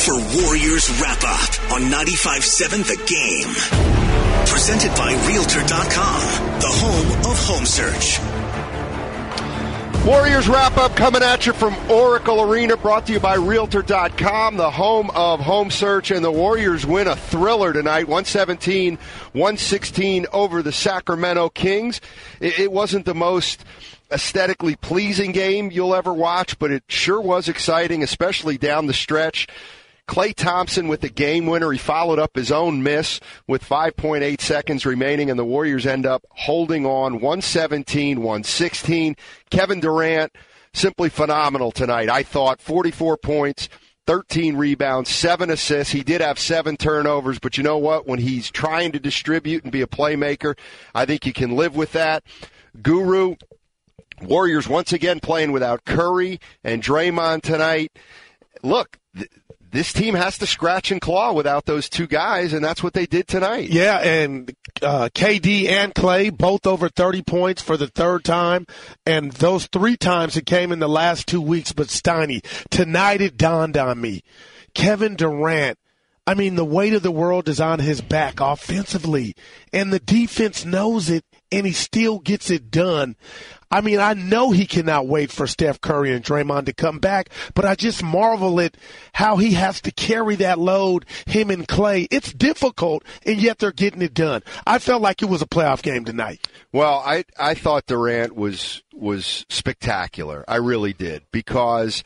for Warriors Wrap Up on 95.7 The Game. Presented by Realtor.com, the home of home search. Warriors wrap up coming at you from Oracle Arena, brought to you by Realtor.com, the home of home search. And the Warriors win a thriller tonight, 117 116 over the Sacramento Kings. It, it wasn't the most aesthetically pleasing game you'll ever watch, but it sure was exciting, especially down the stretch. Klay Thompson with the game winner. He followed up his own miss with 5.8 seconds remaining, and the Warriors end up holding on 117 116. Kevin Durant, simply phenomenal tonight. I thought 44 points. 13 rebounds, 7 assists. He did have 7 turnovers, but you know what? When he's trying to distribute and be a playmaker, I think you can live with that. Guru, Warriors once again playing without Curry and Draymond tonight. Look, this team has to scratch and claw without those two guys, and that's what they did tonight. Yeah, and uh, KD and Klay both over 30 points for the third time, and those three times it came in the last two weeks. But Steiny, tonight it dawned on me, Kevin Durant. I mean, the weight of the world is on his back offensively, and the defense knows it, and he still gets it done. I mean, I know he cannot wait for Steph Curry and Draymond to come back, but I just marvel at how he has to carry that load, him and Klay. It's difficult, and yet they're getting it done. I felt like it was a playoff game tonight. Well, I I thought Durant was was spectacular. I really did because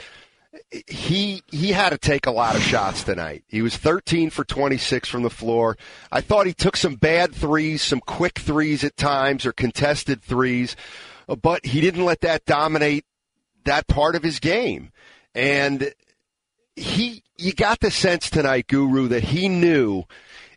he he had to take a lot of shots tonight. He was 13 for 26 from the floor. I thought he took some bad threes, some quick threes at times or contested threes but he didn't let that dominate that part of his game. And he, you got the sense tonight, Guru, that he knew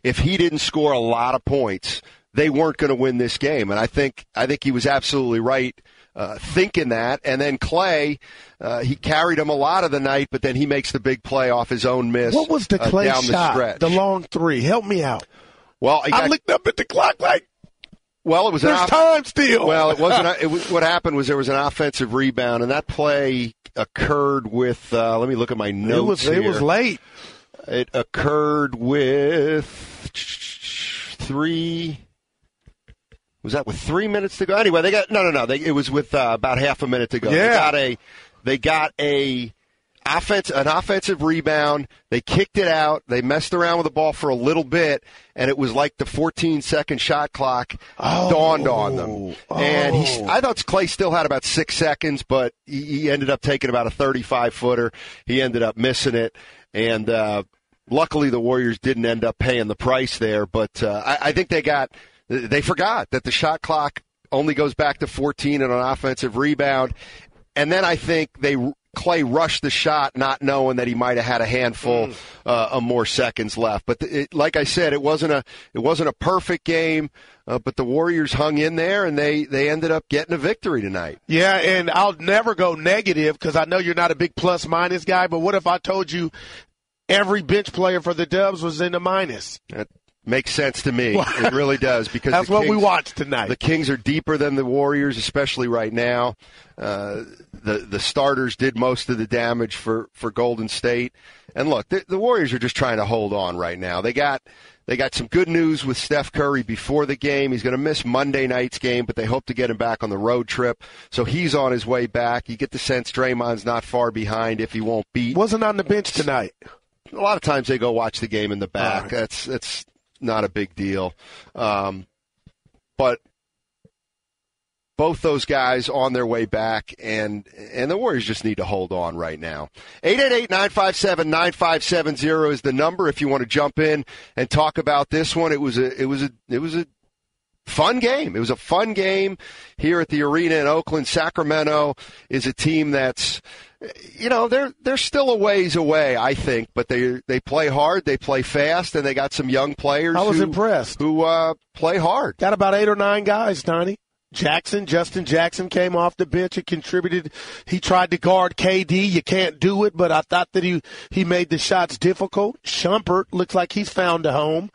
if he didn't score a lot of points, they weren't going to win this game. And I think, I think he was absolutely right. Uh, thinking that, and then Klay, uh, he carried him a lot of the night, but then he makes the big play off his own miss. What was the uh, down shot? The, stretch. the long three. Help me out. Well, I looked up at the clock like well, it was there's time still. Well, it wasn't. it was, what happened was there was an offensive rebound, and that play occurred with. Uh, let me look at my notes. It was. Here. It was late. It occurred with three. Was that with three minutes to go? Anyway, they got no, no, no. They, it was with uh, about half a minute to go. Yeah. They got a. They got a offense, an offensive rebound. They kicked it out. They messed around with the ball for a little bit, and it was like the 14 second shot clock oh, dawned on them. Oh. And he, I thought Klay still had about six seconds, but he, he ended up taking about a 35 footer. He ended up missing it, and uh, luckily the Warriors didn't end up paying the price there. But uh, I, I think they got they forgot that the shot clock only goes back to 14 and an offensive rebound. And then I think they Klay rushed the shot, not knowing that he might have had a handful mm. uh, of more seconds left. But it, like I said, it wasn't a it wasn't a perfect game. Uh, but the Warriors hung in there, and they they ended up getting a victory tonight. Yeah, and I'll never go negative because I know you're not a big plus minus guy. But what if I told you every bench player for the Dubs was in the minus? That makes sense to me. it really does because that's what Kings, we watched tonight. The Kings are deeper than the Warriors, especially right now. Uh, the the starters did most of the damage for, for Golden State. And look, the, the Warriors are just trying to hold on right now. They got they got some good news with Steph Curry before the game. He's going to miss Monday night's game, but they hope to get him back on the road trip. So he's on his way back. You get the sense Draymond's not far behind if he won't beat. Wasn't on the bench tonight. A lot of times they go watch the game in the back. Right. That's that's not a big deal. Um, but both those guys on their way back, and and the Warriors just need to hold on right now. 888-957-9570 is the number if you want to jump in and talk about this one. It was a it was a it was a fun game. It was a fun game here at the arena in Oakland. Sacramento is a team that's you know they're they're still a ways away, I think, but they they play hard, they play fast, and they got some young players. I was who, impressed. Who uh, play hard? Got about eight or nine guys, Donnie. Jackson, Justin Jackson came off the bench and contributed. He tried to guard KD. You can't do it, but I thought that he, he made the shots difficult. Shumpert looks like he's found a home.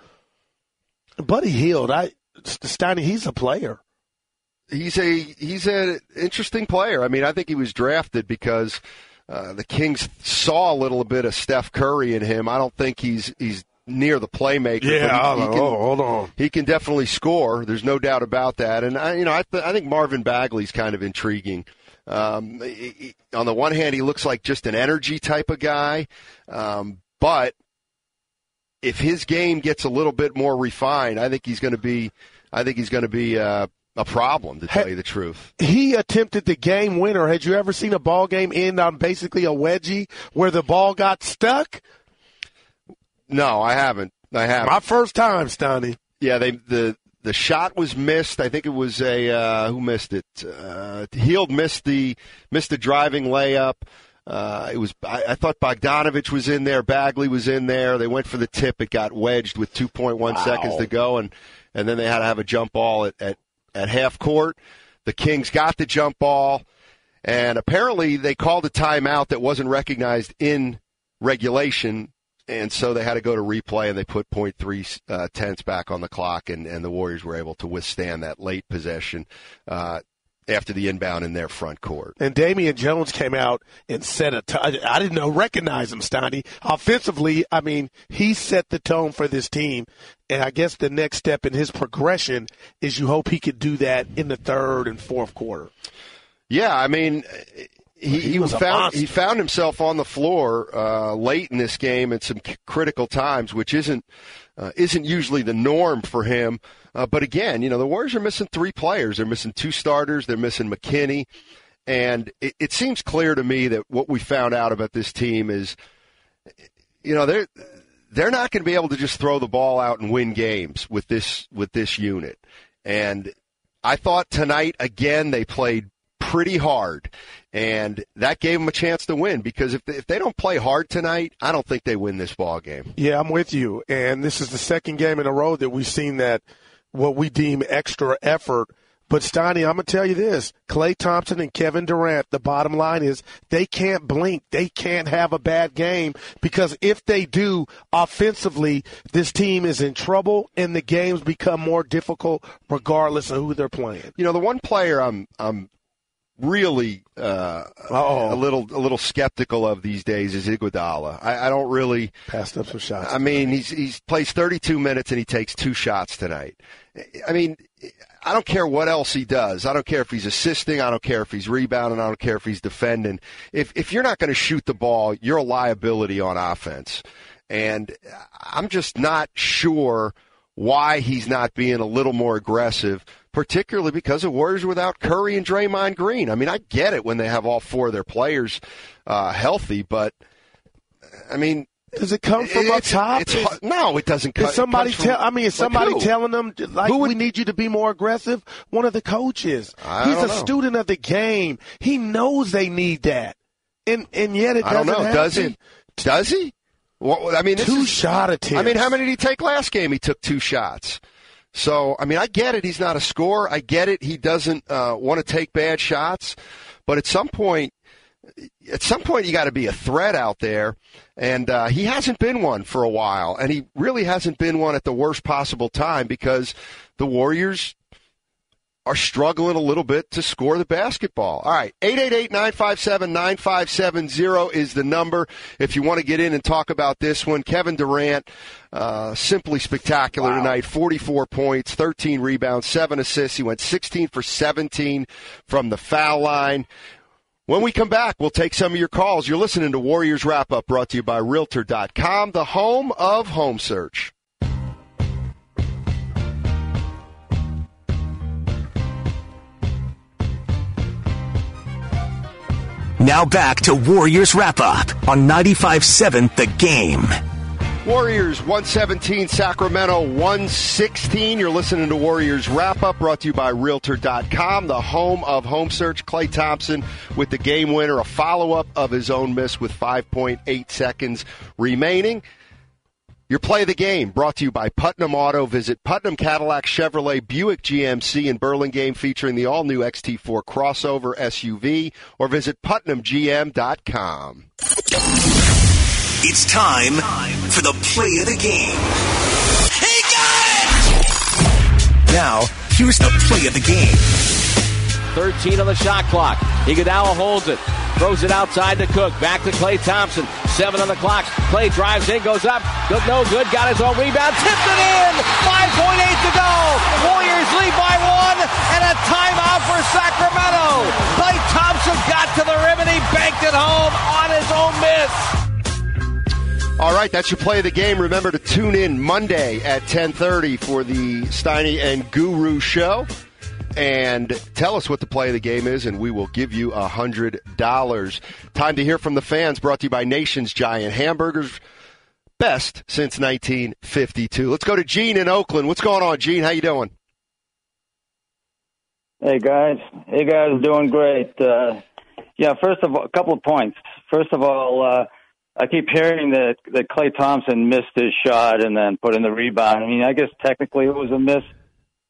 Buddy Hield, I, Steiny, he's a player. He's a, he's an interesting player. I mean, I think he was drafted because uh, the Kings saw a little bit of Steph Curry in him. I don't think he's he's near the playmaker. Yeah, he, he can, can, hold on. He can definitely score. There's no doubt about that. And I, you know, I, th- I think Marvin Bagley's kind of intriguing. Um, he, on the one hand, he looks like just an energy type of guy, um, but if his game gets a little bit more refined, I think he's going to be. I think he's going to be. Uh, a problem, to tell you the truth. He attempted the game winner. Had you ever seen a ball game end on basically a wedgie where the ball got stuck? No, I haven't. I haven't. My first time, Stoney. Yeah, they the the shot was missed. I think it was a uh, who missed it. Uh, Hield missed the missed the driving layup. Uh, it was I, I, thought Bogdanovich was in there. Bagley was in there. They went for the tip. It got wedged with 2.1 wow. seconds to go, and and then they had to have a jump ball at, at at half court. The Kings got the jump ball, and apparently they called a timeout that wasn't recognized in regulation, and so they had to go to replay and they put point three uh, tenths back on the clock, and, and the Warriors were able to withstand that late possession. Uh, after the inbound in their front court. And Damian Jones came out and set a. T- I didn't know recognize him, Stoney. Offensively, I mean, he set the tone for this team. And I guess the next step in his progression is you hope he could do that in the third and fourth quarter. Yeah, I mean, he, he, he found he found himself on the floor uh, late in this game at some critical times, which isn't uh, isn't usually the norm for him. Uh, but again, you know, the Warriors are missing three players. They're missing two starters. They're missing McKinnie, and it, it seems clear to me that what we found out about this team is, you know, they're they're not going to be able to just throw the ball out and win games with this with this unit. And I thought tonight again they played pretty hard, and that gave them a chance to win. Because if they, if they don't play hard tonight, I don't think they win this ball game. Yeah, I'm with you. And this is the second game in a row that we've seen that what we deem extra effort but Steiny, I'm gonna tell you this: Klay Thompson and Kevin Durant. The bottom line is they can't blink. They can't have a bad game because if they do, offensively, this team is in trouble, and the games become more difficult regardless of who they're playing. You know, the one player I'm I'm really uh, a little a little skeptical of these days is Iguodala. I, I don't really passed up some shots. I mean, he's he's plays 32 minutes and he takes two shots tonight. I mean, I don't care what else he does. I don't care if he's assisting. I don't care if he's rebounding. I don't care if he's defending. If if you're not going to shoot the ball, you're a liability on offense. And I'm just not sure why he's not being a little more aggressive particularly because of Warriors without Curry and Draymond Green. I mean, I get it when they have all four of their players uh, healthy, but I mean, does it come from up top? It's, it's, no, it doesn't. Come, is somebody tell? I mean, is somebody like telling them like who would, we need you to be more aggressive? One of the coaches. I He's a know. student of the game. He knows they need that, and and yet it doesn't. I don't know. Happen. Does he? Does he? Well, I mean, two is, shot attempts. I mean, how many did he take last game? He took two shots. So, I mean, I get it. He's not a scorer. I get it. He doesn't uh, want to take bad shots. But at some point, at some point, you got to be a threat out there. And uh, he hasn't been one for a while. And he really hasn't been one at the worst possible time because the Warriors are struggling a little bit to score the basketball. All right, 888-957-9570 is the number if you want to get in and talk about this one. Kevin Durant, uh, simply spectacular wow. tonight. 44 points, 13 rebounds, 7 assists. He went 16 for 17 from the foul line. When we come back, we'll take some of your calls. You're listening to Warriors Wrap Up brought to you by Realtor.com, the home of home search. Now back to Warriors Wrap Up on 95.7 The Game. Warriors 117, Sacramento 116. You're listening to Warriors Wrap Up brought to you by Realtor.com, the home of home search. Klay Thompson with the game winner, a follow up of his own miss with 5.8 seconds remaining. Your play of the game brought to you by Putnam Auto. Visit Putnam Cadillac Chevrolet Buick GMC in Burlingame featuring the all new XT4 crossover SUV or visit PutnamGM.com. It's time for the play of the game. He got it! Now, here's the play of the game. 13 on the shot clock. Iguodala holds it. Throws it outside to Cook. Back to Klay Thompson. Seven on the clock. Klay drives in, goes up. Good, no good. Got his own rebound. Tipped it in. 5.8 to go. Warriors lead by one. And a timeout for Sacramento. Klay Thompson got to the rim and he banked it home on his own miss. All right, that's your play of the game. Remember to tune in Monday at 10:30 for the Steiny and Guru show and tell us what the play of the game is, and we will give you a hundred dollars. Time to hear from the fans. Brought to you by Nation's Giant Hamburgers, best since 1952. Let's go to Gene in Oakland. What's going on, Gene? How you doing? Hey guys, hey guys, doing great. Uh, yeah, first of all, a couple of points. First of all. Uh, I keep hearing that that Klay Thompson missed his shot and then put in the rebound. I mean, I guess technically it was a miss,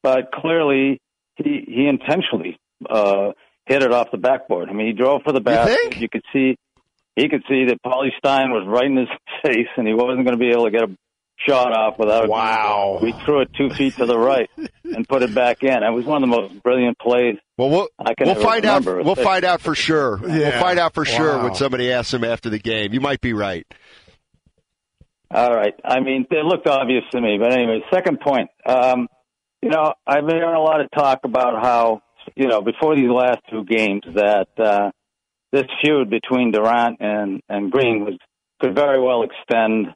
but clearly he he intentionally uh, hit it off the backboard. I mean, he drove for the basket. You, you could see he could see that Cauley Stein was right in his face, and he wasn't going to be able to get a shot off without. Wow. We threw it two feet to the right and put it back in. It was one of the most brilliant plays. Well, we'll, I can we'll never find out. We'll find out for sure. We'll find out for sure when somebody asks him after the game. You might be right. All right. I mean, it looked obvious to me, but anyway. Second point. Um, you know, I've been hearing a lot of talk about how you know before these last two games that uh, this feud between Durant and and Green was could very well extend,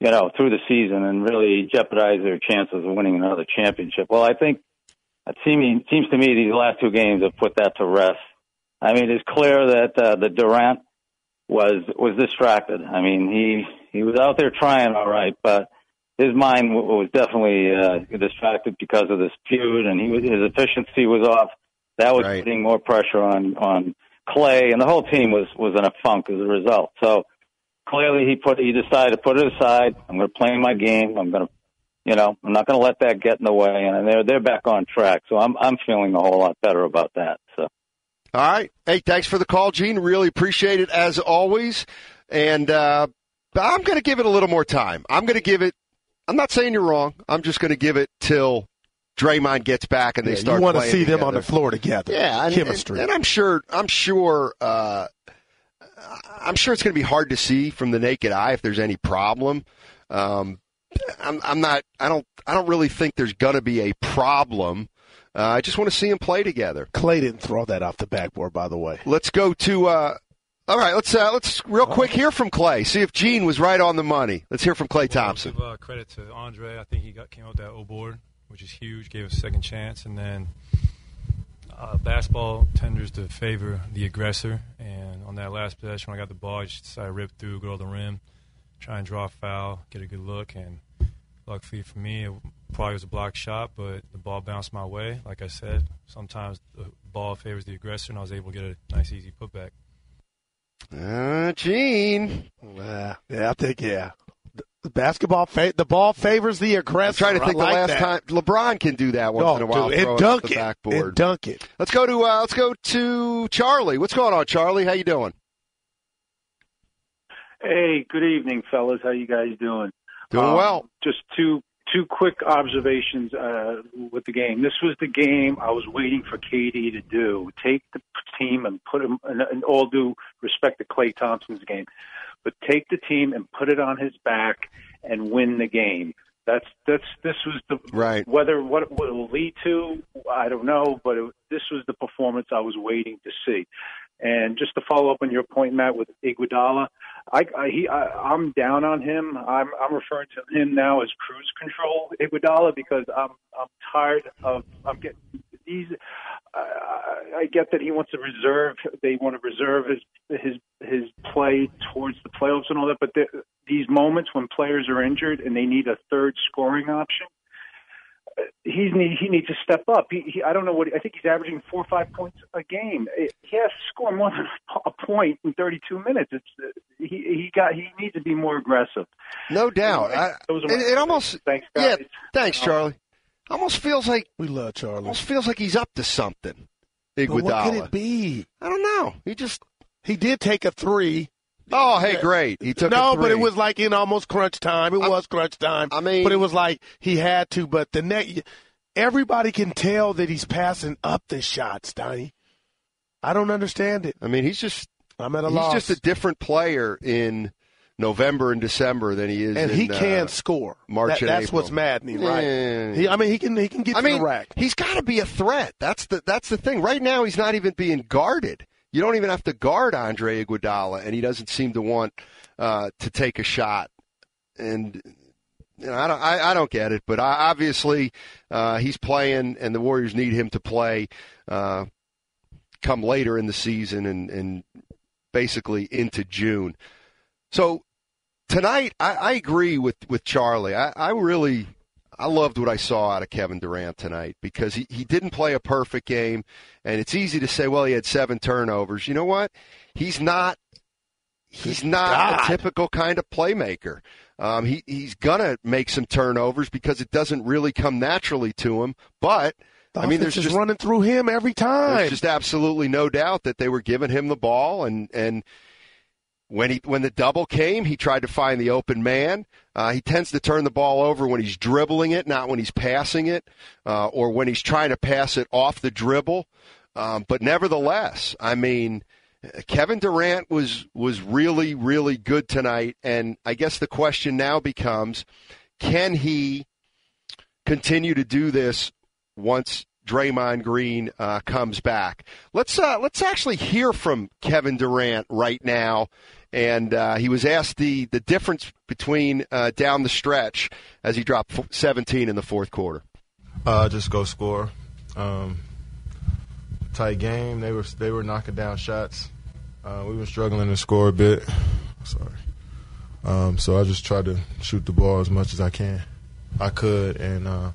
you know, through the season and really jeopardize their chances of winning another championship. Well, I think it seems seems to me these last two games have put that to rest. I mean, it's clear that uh, the Durant was was distracted. I mean, he he was out there trying all right, but his mind was definitely uh, distracted because of this feud, and he was, his efficiency was off. That was Right. putting more pressure on on Klay, and the whole team was was in a funk as a result. So clearly, he put he decided to put it aside. I'm going to play my game. I'm going to, you know, I'm not going to let that get in the way, and they're they're back on track. So I'm I'm feeling a whole lot better about that. So. All right. Hey, thanks for the call, Gene. Really appreciate it as always. And uh, I'm going to give it a little more time. I'm going to give it. I'm not saying you're wrong. I'm just going to give it till Draymond gets back and they Yeah, start. you want to see them on the floor together. Yeah, and, chemistry. And, and I'm sure. I'm sure. Uh, I'm sure it's going to be hard to see from the naked eye if there's any problem. Um, I'm, I'm not. I don't. I don't really think there's going to be a problem. Uh, I just want to see them play together. Klay didn't throw that off the backboard, by the way. Let's go to. Uh, all right, let's uh, let's real quick hear from Klay. See if Gene was right on the money. Let's hear from Klay Thompson. Give, uh, credit to Andre. I think he got came out with that O board, which is huge. Gave us a second chance, and then uh, basketball tenders to favor the aggressor. And on that last possession, when I got the ball, I just decided to rip through, go to the rim, try and draw a foul, get a good look. And luckily for me, it probably was a blocked shot, but the ball bounced my way. Like I said, sometimes the ball favors the aggressor, and I was able to get a nice, easy putback. Uh, Gene, Uh, yeah, I think yeah. The- The basketball, fa- the ball favors the I'm aggressor. trying to think like the last that. time LeBron can do that once Oh, in a while. dude, and dunk off the it, backboard. and dunk it. Let's go to uh, let's go to Charlie. What's going on, Charlie? How you doing? Hey, good evening, fellas. How you guys doing? Doing Um, well. Just two two quick observations uh, with the game. This was the game I was waiting for KD to do. Take the team and put him, and, and all due respect to Klay Thompson's game, but take the team and put it on his back and win the game. That's that's this was the Right. whether what, what it will lead to, I don't know, but it, this was the performance I was waiting to see. And just to follow up on your point, Matt, with Iguodala, I, I, he, I, I'm down on him. I'm, I'm referring to him now as cruise control Iguodala because I'm, I'm tired of, I'm getting these. I, I get that he wants to reserve. They want to reserve his his his play towards the playoffs and all that. But the, these moments when players are injured and they need a third scoring option, uh, he's need, he needs to step up. He, he I don't know what I think he's averaging four or five points a game. He has to score more than a point in 32 minutes. It's uh, he he got he needs to be more aggressive. No doubt. I, Those are my- it, it almost Thanks, guys. yeah. Thanks, Charlie. Almost feels like We love Charlie. almost feels like he's up to something. But what could it be? I don't know. He just He did take a three. Oh hey great. He took no, but it was like in almost crunch time. It I- was crunch time. I mean- but it was like he had to. But the net, everybody can tell that he's passing up the shots, Donnie. I don't understand it. I mean he's just I'm at a he's loss. He's just a different player in November and December than he is. and in, he can uh, score. March That- and that's April. what's maddening, right? Yeah. He, I mean, he can he can get I to mean, the rack. he's got to be a threat. That's the that's the thing. Right now, he's not even being guarded. You don't even have to guard Andre Iguodala, and he doesn't seem to want uh, to take a shot. And you know, I don't I, I don't get it. But I, obviously, uh, he's playing, and the Warriors need him to play. Uh, come later in the season and, and basically into June. So tonight, I, I agree with, with Charlie. I, I really I loved what I saw out of Kevin Durant tonight because he, he didn't play a perfect game, and it's easy to say, well, he had seven turnovers. You know what? He's not he's not God. a typical kind of playmaker. Um, he he's gonna make some turnovers because it doesn't really come naturally to him. But The I mean, there's just running through him every time. there's just absolutely no doubt that they were giving him the ball, and and when he when the double came, he tried to find the open man. Uh, he tends to turn the ball over when he's dribbling it, not when he's passing it, uh, or when he's trying to pass it off the dribble. Um, but nevertheless, I mean, Kevin Durant was was really really good tonight, and I guess the question now becomes, can he continue to do this once Draymond Green uh, comes back? Let's uh, let's actually hear from Kevin Durant right now. And uh, he was asked the, the difference between uh, down the stretch as he dropped 17 in the fourth quarter. Uh, just go score. Um, tight game. They were they were knocking down shots. Uh, we were struggling to score a bit. Sorry. Um, so I just tried to shoot the ball as much as I can. I could, and uh,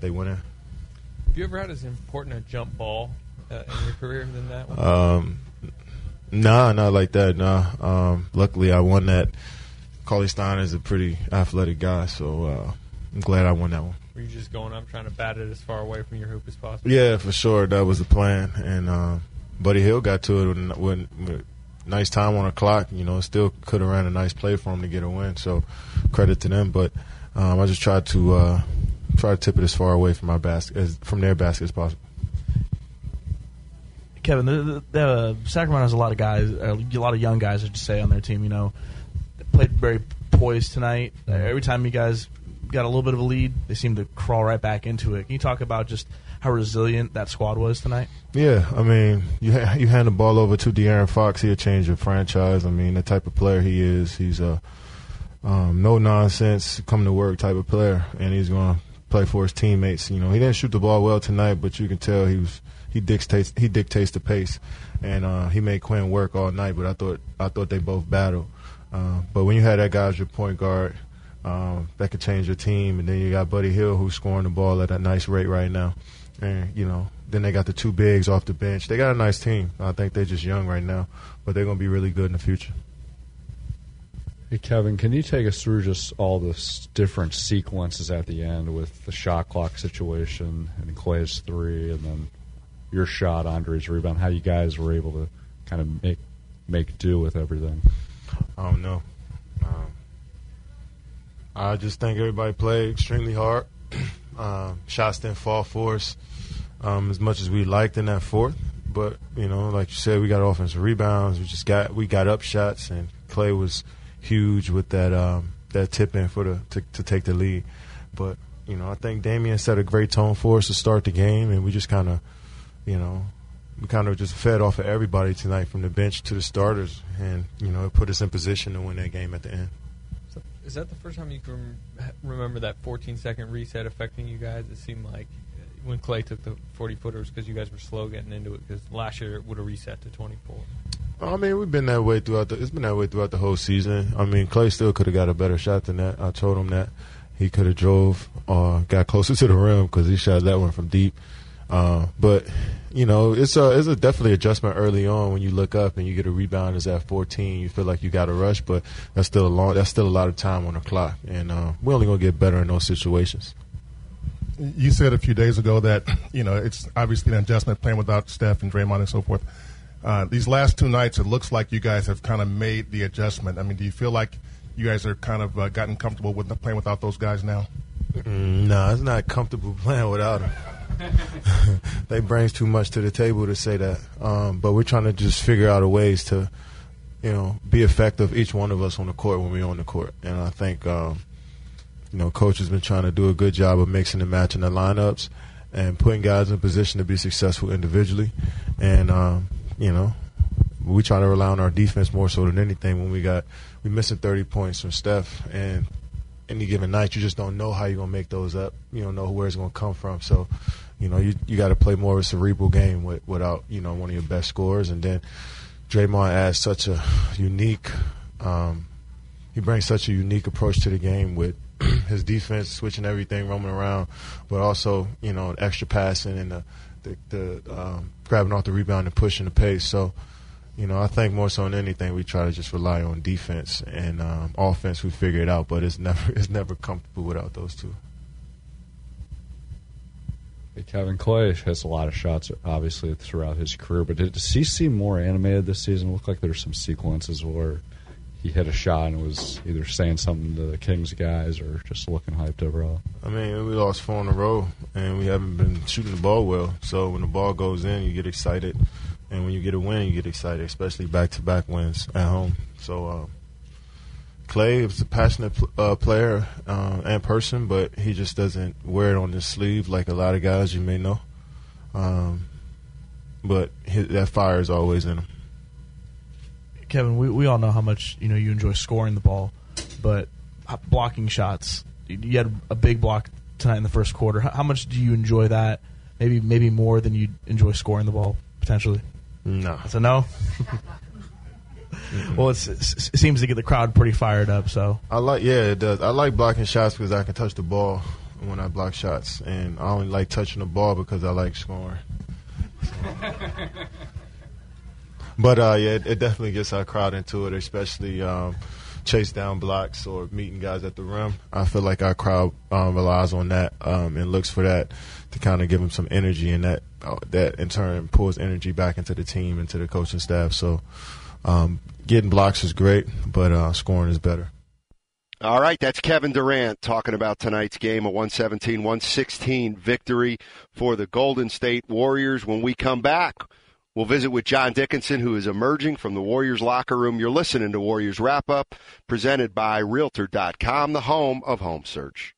they went in. Have you ever had as important a jump ball uh, in your career than that one? Um, nah, not like that. Nah. Um, luckily, I won that. Cauley Stein is a pretty athletic guy, so uh, I'm glad I won that one. Were you just going up trying to bat it as far away from your hoop as possible? Yeah, for sure. That was the plan. And uh, Buddy Hield got to it with nice time on the clock. You know, still could have ran a nice play for him to get a win. So credit to them. But um, I just tried to uh, try to tip it as far away from my basket as from their basket as possible. Kevin, the, the, the Sacramento has a lot of guys, uh, a lot of young guys, I should say, on their team. You know, They played very poised tonight. Uh, every time you guys got a little bit of a lead, they seemed to crawl right back into it. Can you talk about just how resilient that squad was tonight? Yeah, I mean, you ha- you hand the ball over to De'Aaron Fox, he'll change your franchise. I mean, the type of player he is, he's a um, no nonsense, come to work type of player, and he's going to play for his teammates. You know, he didn't shoot the ball well tonight, but you can tell he was he dictates he dictates the pace, and uh, he made Quinn work all night. But I thought I thought they both battled. Uh, but when you had that guy as your point guard, um, that could change your team, and then you got Buddy Hield who's scoring the ball at a nice rate right now, and you know then they got the two bigs off the bench. They got a nice team. I think they're just young right now, but they're going to be really good in the future. Hey, Kevin, can you take us through just all the different sequences at the end with the shot clock situation and Klay's three, and then your shot, Andre's rebound? How you guys were able to kind of make make do with everything? I don't know. Um, I just think everybody played extremely hard. um, shots didn't fall for us um, as much as we liked in that fourth. But you know, like you said, we got offensive rebounds. We just got we got up shots, and Klay was huge with that um, that tip in for the to, to take the lead. But you know, I think Damian set a great tone for us to start the game, and we just kind of, you know, we kind of just fed off of everybody tonight from the bench to the starters, and you know, it put us in position to win that game at the end. Is that the first time you can remember that 14 second reset affecting you guys? It seemed like uh, when Klay took the 40 footers because you guys were slow getting into it because last year it would have reset to 24. I mean, we've been that way throughout the. It's been that way throughout the whole season. I mean, Klay still could have got a better shot than that. I told him that he could have drove or got closer to the rim because he shot that one from deep. Uh, but you know, it's a it's a definitely adjustment early on when you look up and you get a rebound is at 14. You feel like you got to rush, but that's still a long. That's still a lot of time on the clock, and uh, we're only gonna get better in those situations. You said a few days ago that you know it's obviously an adjustment playing without Steph and Draymond and so forth. Uh, these last two nights, it looks like you guys have kind of made the adjustment. I mean, do you feel like you guys are kind of uh, gotten comfortable with playing without those guys now? Mm, no, it's not comfortable playing without him. they brings too much to the table to say that. Um, but we're trying to just figure out ways to, you know, be effective each one of us on the court when we're on the court. And I think, um, you know, coach has been trying to do a good job of mixing and matching the lineups and putting guys in position to be successful individually. And um, you know, we try to rely on our defense more so than anything. When we got we missing 30 points from Steph and any given night, you just don't know how you're gonna make those up. You don't know where it's gonna come from. So, you know, you you got to play more of a cerebral game with, without you know one of your best scorers. And then Draymond adds such a unique. Um, he brings such a unique approach to the game with his defense switching everything, roaming around, but also you know extra passing and the the, the um, grabbing off the rebound and pushing the pace. So you know, I think more so than anything, we try to just rely on defense and um, offense. We figure it out, but it's never it's never comfortable without those two. Kevin Klay has a lot of shots, obviously, throughout his career. But does he seem more animated this season? Look like there's some sequences where he hit a shot and was either saying something to the Kings guys or just looking hyped overall. I mean, we lost four in a row, and we haven't been shooting the ball well. So when the ball goes in, you get excited, and when you get a win, you get excited, especially back-to-back wins at home. So. Uh, Klay is a passionate uh, player uh, and person, but he just doesn't wear it on his sleeve like a lot of guys you may know. Um, but his, that fire is always in him. Kevin, we, we all know how much you know you enjoy scoring the ball, but blocking shots. You had a big block tonight in the first quarter. How much do you enjoy that? Maybe maybe more than you enjoy scoring the ball potentially. No, that's a no. well, it seems to get the crowd pretty fired up. So I like, yeah, it does. I like blocking shots because I can touch the ball when I block shots, and I only like touching the ball because I like scoring. but uh, yeah, it, it, definitely gets our crowd into it, especially um, chase down blocks or meeting guys at the rim. I feel like our crowd um, relies on that um, and looks for that to kind of give them some energy, and that uh, that in turn pulls energy back into the team and to the coaching staff. So um, getting blocks is great, but uh, scoring is better. All right, that's Kevin Durant talking about tonight's game, a 117 116 victory for the Golden State Warriors. When we come back, we'll visit with John Dickinson, who is emerging from the Warriors locker room. You're listening to Warriors Wrap Up, presented by Realtor.com, the home of home search.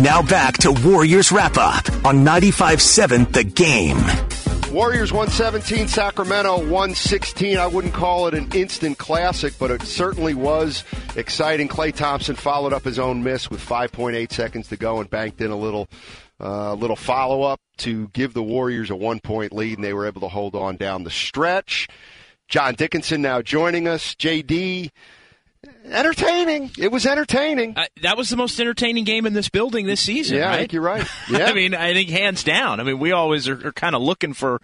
Now back to Warriors Wrap Up on 95.7 The Game. Warriors 117, Sacramento 116. I wouldn't call it an instant classic, but it certainly was exciting. Klay Thompson followed up his own miss with 5.8 seconds to go and banked in a little uh, little follow up to give the Warriors a one point lead, and they were able to hold on down the stretch. John Dickinson now joining us. JD, entertaining. It was entertaining. Uh, that was the most entertaining game in this building this season. Yeah, right? I think you're right. Yeah. I mean, I think hands down. I mean, we always are, are kind of looking for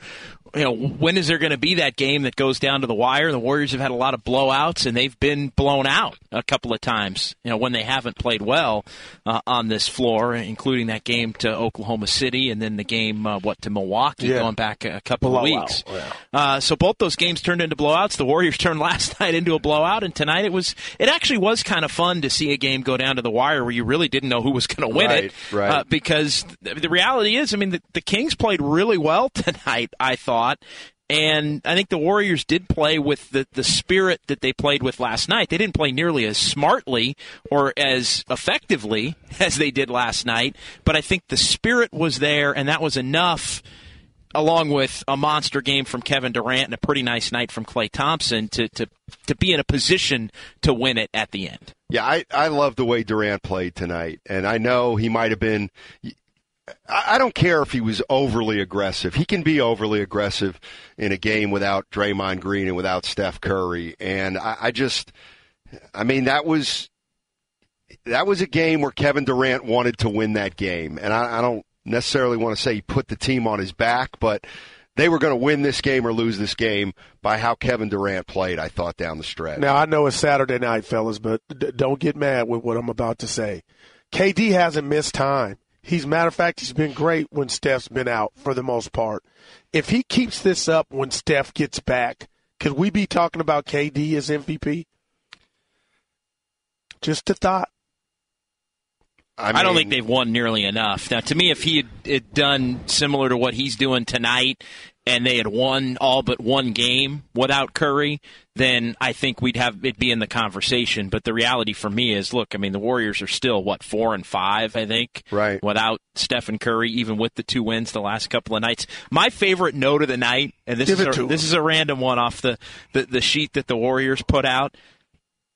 you know, when is there going to be that game that goes down to the wire? The Warriors have had a lot of blowouts, and they've been blown out a couple of times. You know, when they haven't played well uh, on this floor, including that game to Oklahoma City, and then the game uh, what to Milwaukee, yeah. going back a couple Blowout. of weeks. Yeah. Uh, so both those games turned into blowouts. The Warriors turned last night into a blowout, and tonight it was. It actually was kind of fun to see a game go down to the wire where you really didn't know who was going to win Right, it. right. Uh, because the reality is, I mean, the, the Kings played really well tonight. I thought. And I think the Warriors did play with the, the spirit that they played with last night. They didn't play nearly as smartly or as effectively as they did last night, but I think the spirit was there, and that was enough, along with a monster game from Kevin Durant and a pretty nice night from Klay Thompson, to, to, to be in a position to win it at the end. Yeah, I, I love the way Durant played tonight. And I know he might have been. I don't care if he was overly aggressive. He can be overly aggressive in a game without Draymond Green and without Steph Curry. And I, I just, I mean, that was that was a game where Kevin Durant wanted to win that game. And I, I don't necessarily want to say he put the team on his back, but they were going to win this game or lose this game by how Kevin Durant played. I thought down the stretch. Now I know it's Saturday night, fellas, but d- don't get mad with what I'm about to say. KD hasn't missed time. He's matter of fact, he's been great when Steph's been out for the most part. If he keeps this up when Steph gets back, Could we be talking about KD as MVP? Just a thought. I, I, don't think they've won nearly enough. Now, to me, if he had, had done similar to what he's doing tonight, and they had won all but one game without Curry, then I think we'd have it be in the conversation. But the reality for me is, look, I mean, the Warriors are still what four and five, I think, right, without Stephen Curry, even with the two wins the last couple of nights. My favorite note of the night, and this Give is a, this is a random one off the, the the sheet that the Warriors put out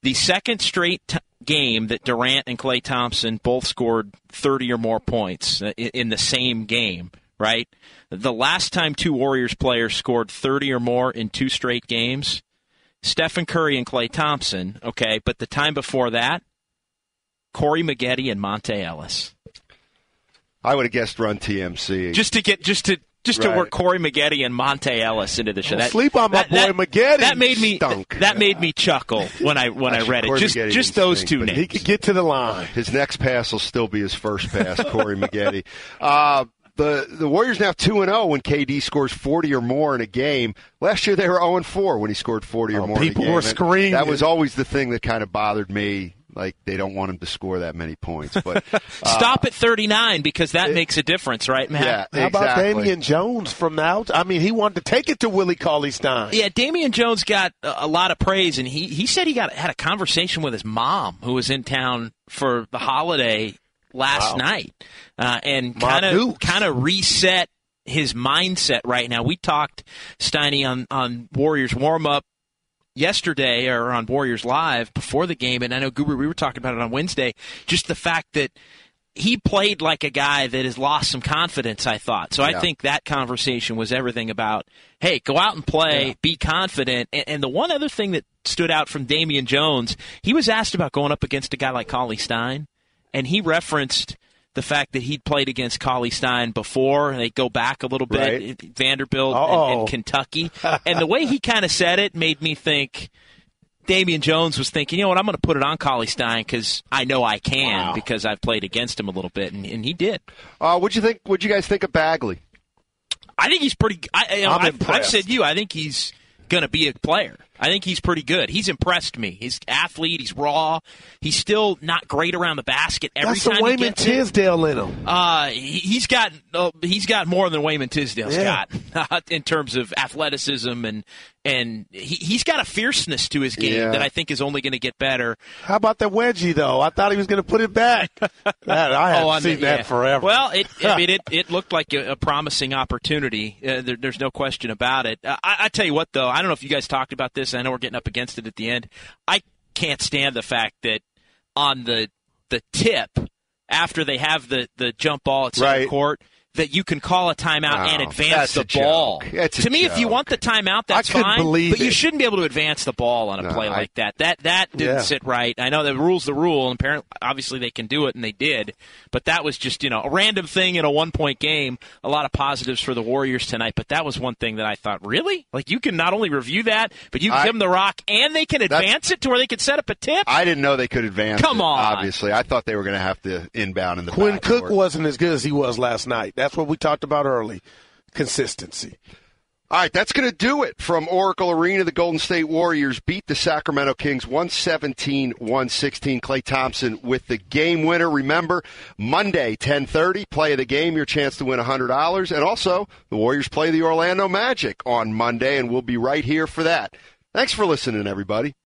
the second straight t- game that Durant and Klay Thompson both scored 30 or more points uh, in the same game, right? The last time two Warriors players scored 30 or more in two straight games, Stephen Curry and Klay Thompson, okay, but the time before that, Corey Maggette and Monta Ellis. I would have guessed Run TMC. Just to get just to just to Right. work Corey Maggette and Monta Ellis into the show. Don't sleep on my boy Maggette. That made me Stunk. that made me chuckle when I when I Actually, read it. Corey Just Maggette just those stink, two names. he could get to the line. His next pass will still be his first pass, Corey Maggette. Uh, the the Warriors now two and zero when KD scores forty or more in a game. Last year they were zero and four when he scored forty or Oh, more. people in a game. were screaming. That was always the thing that kind of bothered me. Like they don't want him to score that many points, but uh, Stop at 39 because that makes a difference, right, Matt? Yeah, How about exactly. Damian Jones from the out? I mean, he wanted to take it to Willie Cauley Stein. Yeah, Damian Jones got a a lot of praise, and he, he said he got had a conversation with his mom, who was in town for the holiday last Wow. night, uh, and kind of kind of reset his mindset right now. We talked Steiny on on Warriors warm up yesterday or on Warriors Live before the game, and I know Goober, we were talking about it on Wednesday. Just the fact that he played like a guy that has lost some confidence, I thought. So I think that conversation was everything about, hey, go out and play, be confident. And, and the one other thing that stood out from Damian Jones, he was asked about going up against a guy like Cauley Stein, and he referenced the fact that he'd played against Cauley Stein before. And they go back a little bit, Right. Vanderbilt and, and Kentucky. and the way he kind of said it made me think Damian Jones was thinking, you know what, I'm going to put it on Cauley Stein because I know I can because I've played against him a little bit, and, and he did. Uh, what'd you think? What'd you guys think of Bagley? I think he's pretty. I, you know, I'm I've, I've said you. I think he's going to be a player. I think he's pretty good. He's impressed me. He's athlete. He's raw. He's still not great around the basket every That's time Wayman. Tisdale in him. Uh, he- he's got uh, he's got more than Wayman Tisdale's Yeah. got in terms of athleticism and and he, he's got a fierceness to his game Yeah. that I think is only going to get better. How about that wedgie though? I thought he was going to put it back. that, I haven't Oh, seen the- that yeah. forever. Well, it, I mean, it, it looked like a, a promising opportunity. Uh, there, there's no question about it. Uh, I, I tell you what, though, I don't know if you guys talked about this. I know we're getting up against it at the end. I can't stand the fact that on the the tip after they have the, the jump ball at center Right. court. That you can call a timeout and advance that's the a joke. ball. That's a to me, if you want the timeout, that's I fine. believe but you shouldn't be able to advance the ball on a No, play I- like that. That that didn't Yeah. sit right. I know the rule's the rule, and apparently, obviously, they can do it, and they did. But that was just you know a random thing in a one point game. A lot of positives for the Warriors tonight, but that was one thing that I thought, really, like you can not only review that, but you can I- give them the rock, and they can advance it to where they can set up a tip. I didn't know they could advance. Come it, on. obviously, I thought they were going to have to inbound in the Quinn backcourt. Cook wasn't as good as he was last night. That's what we talked about early. Consistency. All right, that's going to do it from Oracle Arena. The Golden State Warriors beat the Sacramento Kings 117 116. Klay Thompson with the game winner. Remember, Monday, 1030, play of the game, your chance to win $100. And also, the Warriors play the Orlando Magic on Monday, and we'll be right here for that. Thanks for listening, everybody.